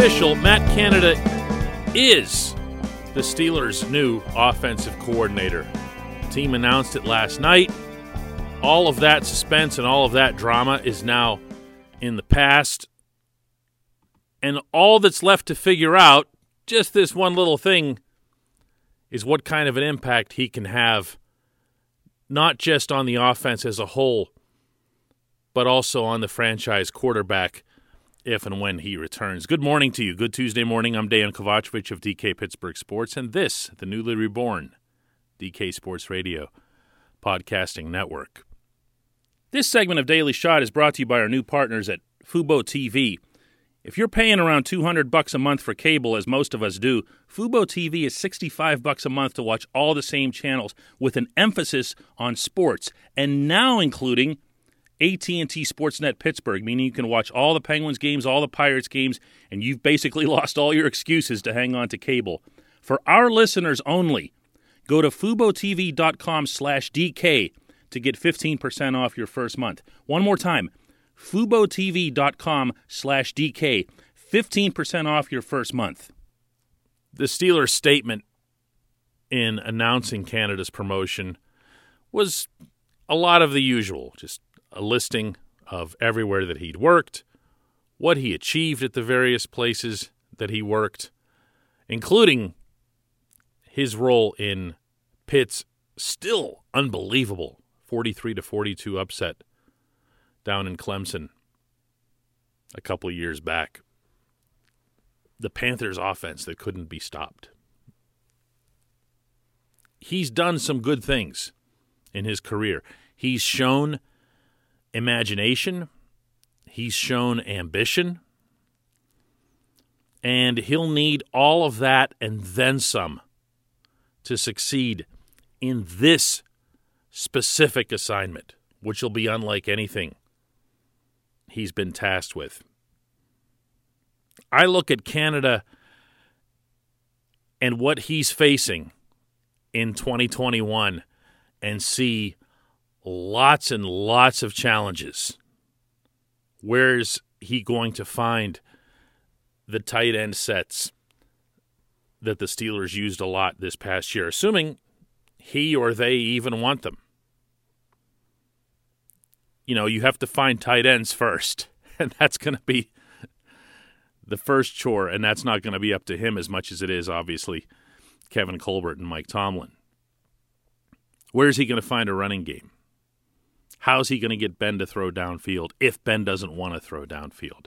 Official. Matt Canada is the Steelers' new offensive coordinator. The team announced it last night. All of that suspense and all of that drama is now in the past. And all that's left to figure out, just this one little thing, is what kind of an impact he can have, not just on the offense as a whole, but also on the franchise quarterback if and when he returns. Good morning to you. Good Tuesday morning. I'm Dan Kovacevic of DK Pittsburgh Sports, and this, the newly reborn DK Sports Radio Podcasting Network. This segment of Daily Shot is brought to you by our new partners at Fubo TV. If you're paying around 200 bucks a month for cable as most of us do, Fubo TV is 65 bucks a month to watch all the same channels with an emphasis on sports and now including AT&T Sportsnet Pittsburgh, meaning you can watch all the Penguins games, all the Pirates games, and you've basically lost all your excuses to hang on to cable. For our listeners only, go to FuboTV.com slash DK to get 15% off your first month. One more time, FuboTV.com slash DK, 15% off your first month. The Steelers' statement in announcing Canada's promotion was a lot of the usual, just a listing of everywhere that he'd worked, what he achieved at the various places that he worked, including his role in Pitt's still unbelievable 43 to 42 upset down in Clemson a couple of years back. The Panthers offense that couldn't be stopped. He's done some good things in his career. He's shown imagination, he's shown ambition, and he'll need all of that and then some to succeed in this specific assignment, which will be unlike anything he's been tasked with. I look at Canada and what he's facing in 2021 and see lots and lots of challenges. Where's he going to find the tight end sets that the Steelers used a lot this past year, assuming he or they even want them? You know, you have to find tight ends first, and that's going to be the first chore, and that's not going to be up to him as much as it is, obviously, Kevin Colbert and Mike Tomlin. Where's he going to find a running game? How's he going to get Ben to throw downfield if Ben doesn't want to throw downfield?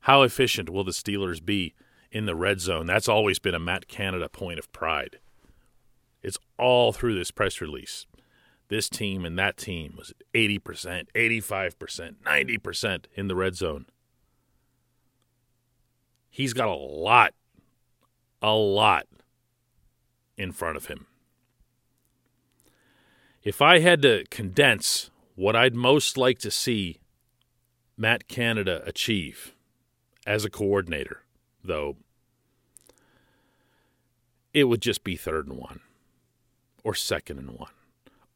How efficient will the Steelers be in the red zone? That's always been a Matt Canada point of pride. It's all through this press release. This team and that team was 80%, 85%, 90% in the red zone. He's got a lot, a lot in front of him. If I had to condense what I'd most like to see Matt Canada achieve as a coordinator, though, it would just be third and one, or second and one,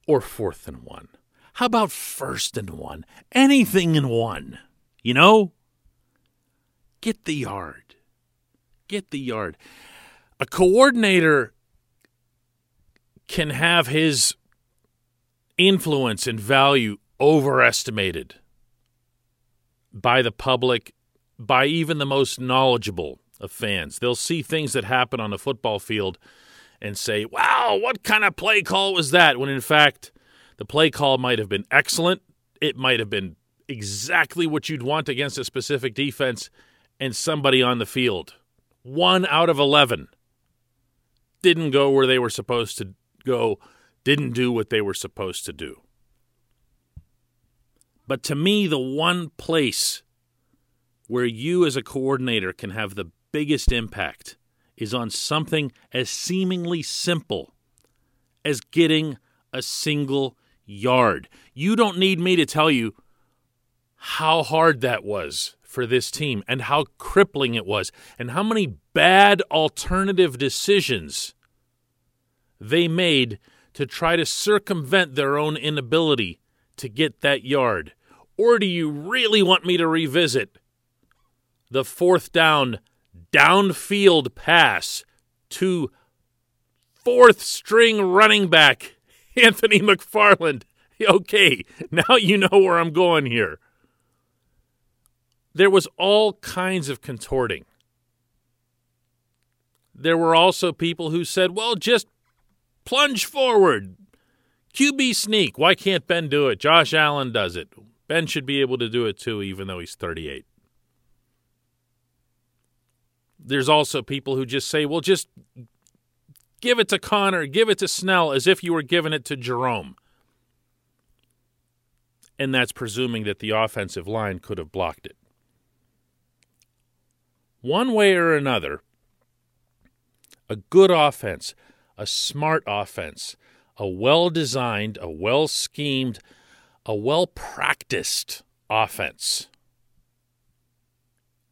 or fourth and one. How about first and one? Anything in one, you know? Get the yard. Get the yard. A coordinator can have his influence and value overestimated by the public, by even the most knowledgeable of fans. They'll see things that happen on the football field and say, wow, what kind of play call was that? When in fact, the play call might have been excellent. It might have been exactly what you'd want against a specific defense and somebody on the field. One out of 11 didn't go where they were supposed to go, didn't do what they were supposed to do. But to me, the one place where you as a coordinator can have the biggest impact is on something as seemingly simple as getting a single yard. You don't need me to tell you how hard that was for this team and how crippling it was and how many bad alternative decisions they made to try to circumvent their own inability to get that yard? Or do you really want me to revisit the fourth down downfield pass to fourth string running back Anthony McFarland? Okay, now you know where I'm going here. There was all kinds of contorting. There were also people who said, well, just plunge forward. QB sneak. Why can't Ben do it? Josh Allen does it. Ben should be able to do it too, even though he's 38. There's also people who just say, well, just give it to Connor, give it to Snell, as if you were giving it to Jerome. And that's presuming that the offensive line could have blocked it. One way or another, a good offense, a smart offense, a well designed, a well schemed, a well practiced offense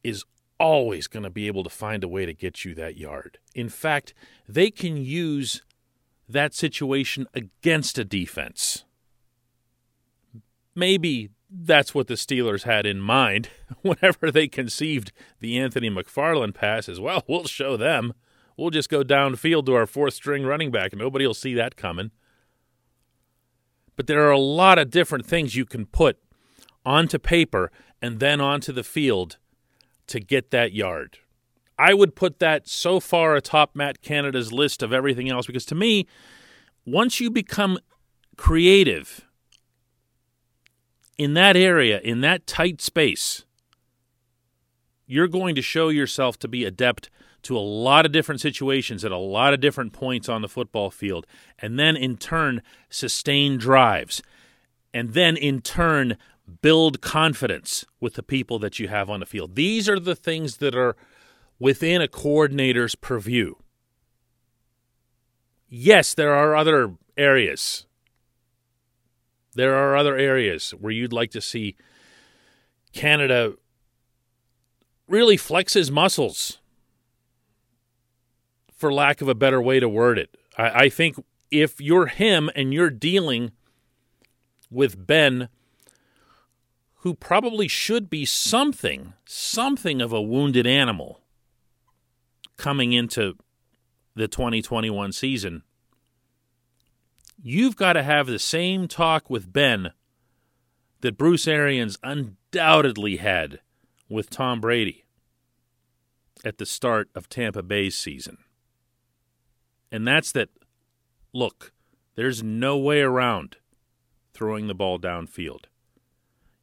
is always going to be able to find a way to get you that yard. In fact, they can use that situation against a defense. Maybe that's what the Steelers had in mind whenever they conceived the Anthony McFarland pass as well. We'll show them. We'll just go downfield to our fourth string running back, and nobody will see that coming. But there are a lot of different things you can put onto paper and then onto the field to get that yard. I would put that so far atop Matt Canada's list of everything else because to me, once you become creative in that area, in that tight space, you're going to show yourself to be adept to a lot of different situations at a lot of different points on the football field, and then in turn sustain drives, and then in turn build confidence with the people that you have on the field. These are the things that are within a coordinator's purview. Yes, there are other areas. There are other areas where you'd like to see Canada really flex his muscles, for lack of a better way to word it. I, I think if you're him and you're dealing with Ben who probably should be something, something of a wounded animal coming into the 2021 season, you've got to have the same talk with Ben that Bruce Arians undoubtedly had with Tom Brady at the start of Tampa Bay's season. And that's that, look, there's no way around throwing the ball downfield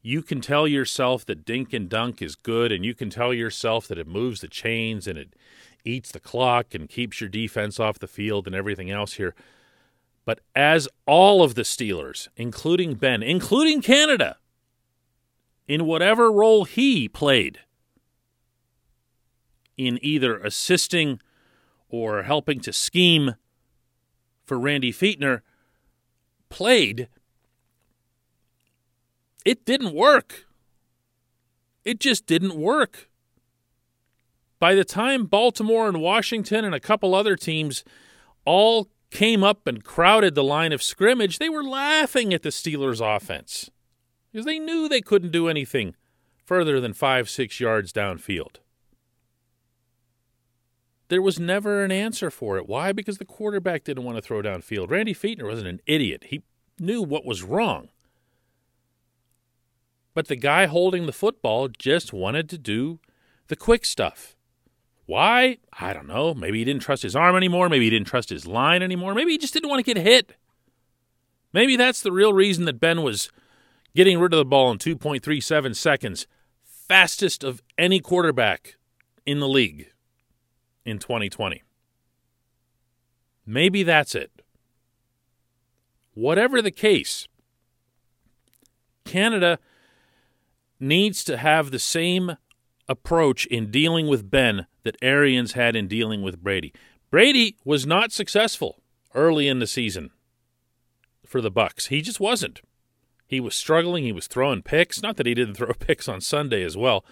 you can tell yourself that dink and dunk is good, and you can tell yourself that it moves the chains and it eats the clock and keeps your defense off the field and everything else here. But as all of the Steelers, including Ben, including Canada, in whatever role he played in either assisting or helping to scheme for Randy Fichtner, played it didn't work. It just didn't work. By the time Baltimore and Washington and a couple other teams all came up and crowded the line of scrimmage, they were laughing at the Steelers' offense because they knew they couldn't do anything further than five, six yards downfield. There was never an answer for it. Why? Because the quarterback didn't want to throw downfield. Randy Fichtner wasn't an idiot. He knew what was wrong. But the guy holding the football just wanted to do the quick stuff. Why? I don't know. Maybe he didn't trust his arm anymore. Maybe he didn't trust his line anymore. Maybe he just didn't want to get hit. Maybe that's the real reason that Ben was getting rid of the ball in 2.37 seconds, fastest of any quarterback in the league in 2020. Maybe that's it. Whatever the case, Canada needs to have the same approach in dealing with Ben that Arians had in dealing with Brady. Brady was not successful early in the season for the Bucs. He just wasn't. He was struggling, he was throwing picks, not that he didn't throw picks on Sunday as well,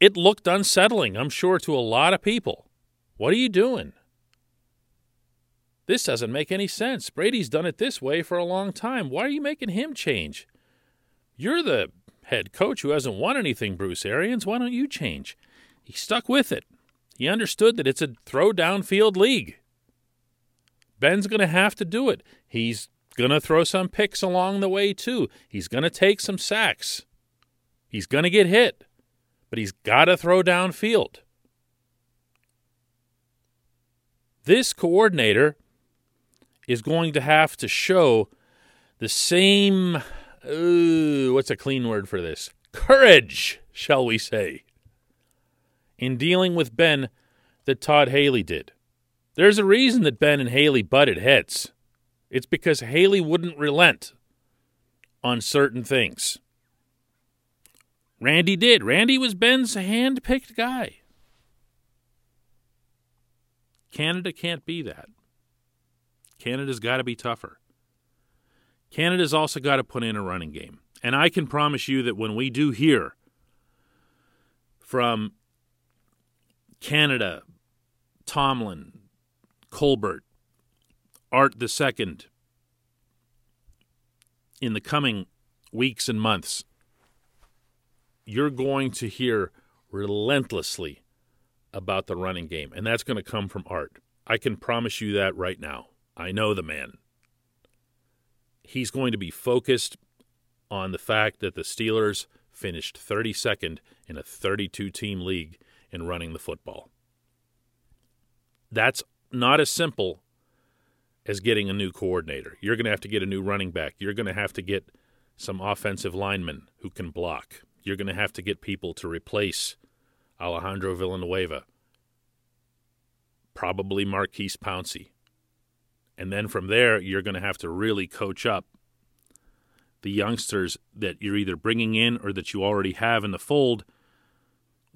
it looked unsettling, I'm sure to a lot of people. What are you doing? This doesn't make any sense. Brady's done it this way for a long time. Why are you making him change? You're the head coach who hasn't won anything, Bruce Arians. Why don't you change? He stuck with it. He understood that it's a throw downfield league. Ben's going to have to do it. He's going to throw some picks along the way, too. He's going to take some sacks. He's going to get hit, but he's got to throw downfield. This coordinator is going to have to show the same, uh, what's a clean word for this? Courage, shall we say, in dealing with Ben that Todd Haley did. There's a reason that Ben and Haley butted heads. It's because Haley wouldn't relent on certain things. Randy did. Randy was Ben's hand picked guy. Canada can't be that. Canada's got to be tougher. Canada's also got to put in a running game. And I can promise you that when we do hear from Canada, Tomlin, Colbert, Art Second, in the coming weeks and months, you're going to hear relentlessly about the running game, and that's going to come from Art. I can promise you that right now. I know the man. He's going to be focused on the fact that the Steelers finished 32nd in a 32 team league in running the football. That's not as simple as getting a new coordinator. You're going to have to get a new running back. You're going to have to get some offensive linemen who can block. You're going to have to get people to replace Alejandro Villanueva, probably Maurkice Pouncey. And then from there, you're going to have to really coach up the youngsters that you're either bringing in or that you already have in the fold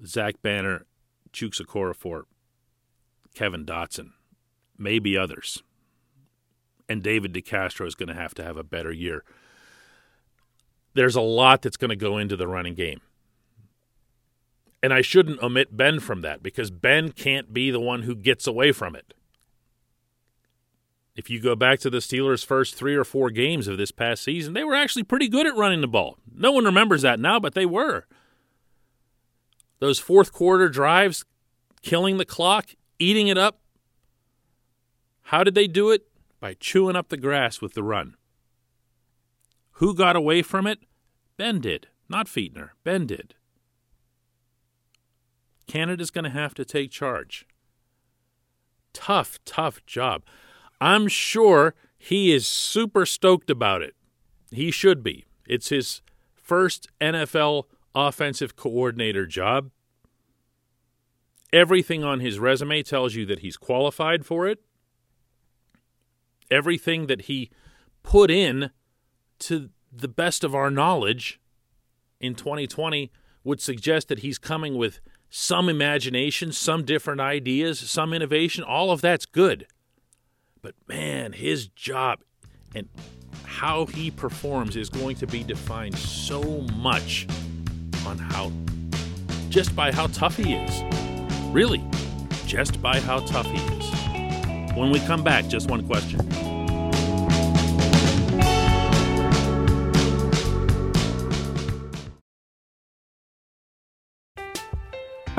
Zach Banner, Chuks Okorafor, Kevin Dotson, maybe others. And David DeCastro is going to have to have a better year. There's a lot that's going to go into the running game. And I shouldn't omit Ben from that because Ben can't be the one who gets away from it. If you go back to the Steelers' first three or four games of this past season, they were actually pretty good at running the ball. No one remembers that now, but they were. Those fourth quarter drives, killing the clock, eating it up. How did they do it? By chewing up the grass with the run. Who got away from it? Ben did, not Fichtner. Ben did. Canada's going to have to take charge. Tough, tough job. I'm sure he is super stoked about it. He should be. It's his first NFL offensive coordinator job. Everything on his resume tells you that he's qualified for it. Everything that he put in, to the best of our knowledge, in 2020 would suggest that he's coming with some imagination, some different ideas, some innovation. All of that's good. But man, his job and how he performs is going to be defined so much on how, just by how tough he is. Really, just by how tough he is. When we come back, just one question.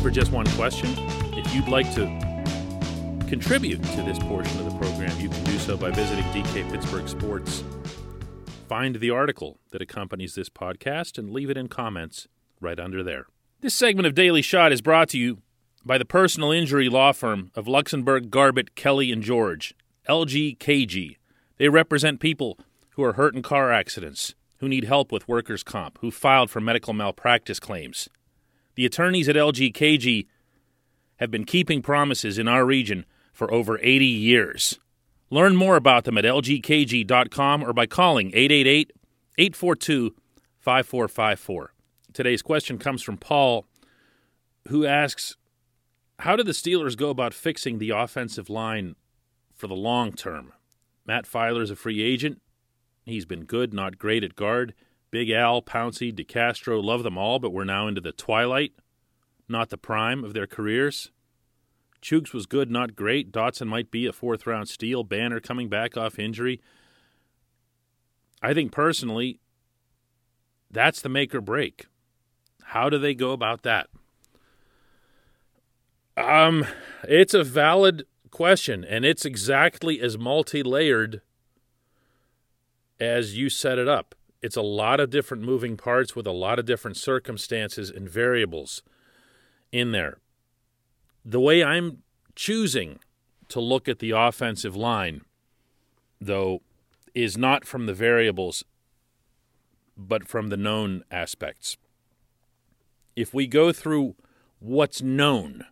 For just one question. If you'd like to contribute to this portion of the program, you can do so by visiting DK Pittsburgh Sports. Find the article that accompanies this podcast and leave it in comments right under there. This segment of Daily Shot is brought to you by the personal injury law firm of Luxenberg, Garbett, Kelly, and George, LGKG. They represent people who are hurt in car accidents, who need help with workers' comp, who filed for medical malpractice claims. The attorneys at LGKG have been keeping promises in our region for over 80 years. Learn more about them at lgkg.com or by calling 888 842 5454. Today's question comes from Paul, who asks How do the Steelers go about fixing the offensive line for the long term? Matt Feiler's a free agent. He's been good, not great at guard. Big Al, Pouncey, DeCastro, love them all, but we're now into the twilight, not the prime of their careers. Chuks was good, not great. Dotson might be a fourth round steal. Banner coming back off injury. I think personally, that's the make or break. How do they go about that? Um, it's a valid question, and it's exactly as multi layered as you set it up. It's a lot of different moving parts with a lot of different circumstances and variables in there. The way I'm choosing to look at the offensive line, though, is not from the variables, but from the known aspects. If we go through what's known,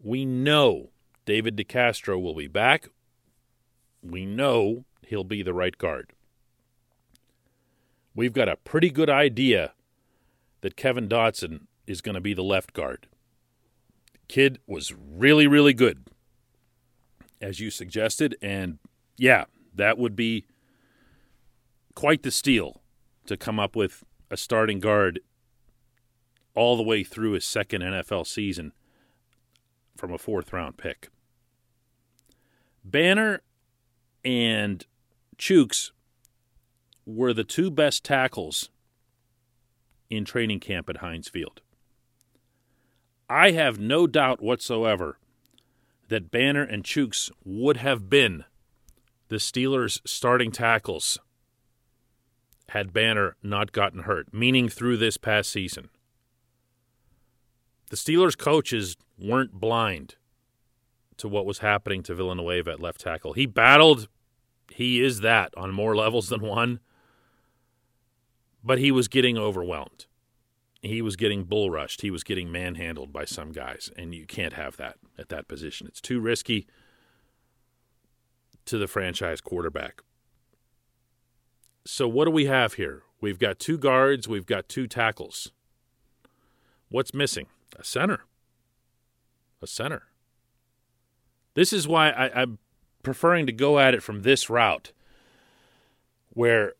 we know David DeCastro will be back. We know he'll be the right guard. We've got a pretty good idea that Kevin Dotson is going to be the left guard. Kid was really, really good, as you suggested. And yeah, that would be quite the steal to come up with a starting guard all the way through his second NFL season from a fourth round pick. Banner and Chooks were the two best tackles in training camp at Heinz Field. I have no doubt whatsoever that Banner and Chuks would have been the Steelers' starting tackles had Banner not gotten hurt, meaning through this past season. The Steelers' coaches weren't blind to what was happening to Villanueva at left tackle. He battled, he is that on more levels than one, but he was getting overwhelmed he was getting bull rushed. He was getting manhandled by some guys, and you can't have that at that position. It's too risky to the franchise quarterback. So, what do we have here? We've got two guards, we've got two tackles. What's missing? A center. A center. This is why I, I'm preferring to go at it from this route, where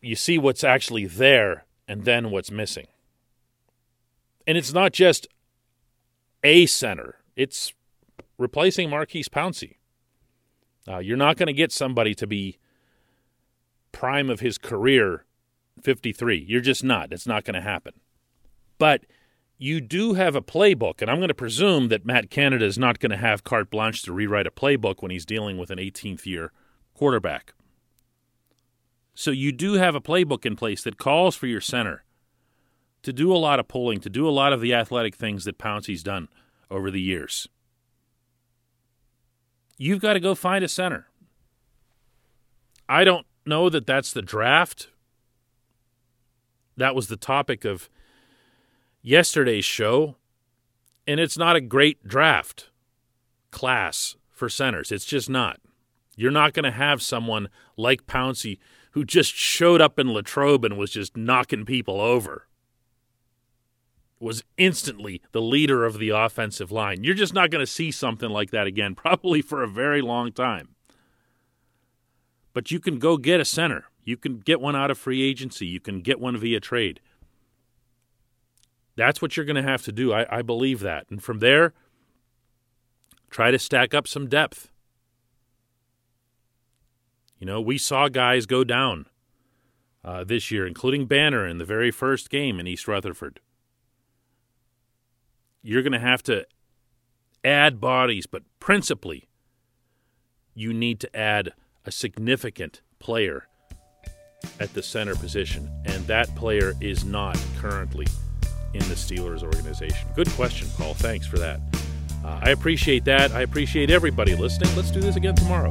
you see what's actually there and then what's missing. And it's not just a center, it's replacing Maurkice Pouncey. Uh, you're not going to get somebody to be prime of his career 53. You're just not. It's not going to happen. But you do have a playbook, and I'm going to presume that Matt Canada is not going to have carte blanche to rewrite a playbook when he's dealing with an 18th year quarterback. So you do have a playbook in place that calls for your center to do a lot of pulling, to do a lot of the athletic things that Pouncey's done over the years. You've got to go find a center. I don't know that that's the draft. That was the topic of yesterday's show. And it's not a great draft class for centers. It's just not. You're not going to have someone like Pouncey who just showed up in Latrobe and was just knocking people over was instantly the leader of the offensive line. You're just not going to see something like that again, probably for a very long time. But you can go get a center. You can get one out of free agency. You can get one via trade. That's what you're going to have to do. I, I believe that. And from there, try to stack up some depth. You know, we saw guys go down uh, this year, including Banner in the very first game in East Rutherford. you're going to have to add bodies, but principally, you need to add a significant player at the center position, and that player is not currently in the Steelers organization. Good question, Paul. Thanks for that. Uh, I appreciate that. I appreciate everybody listening. Let's do this again tomorrow.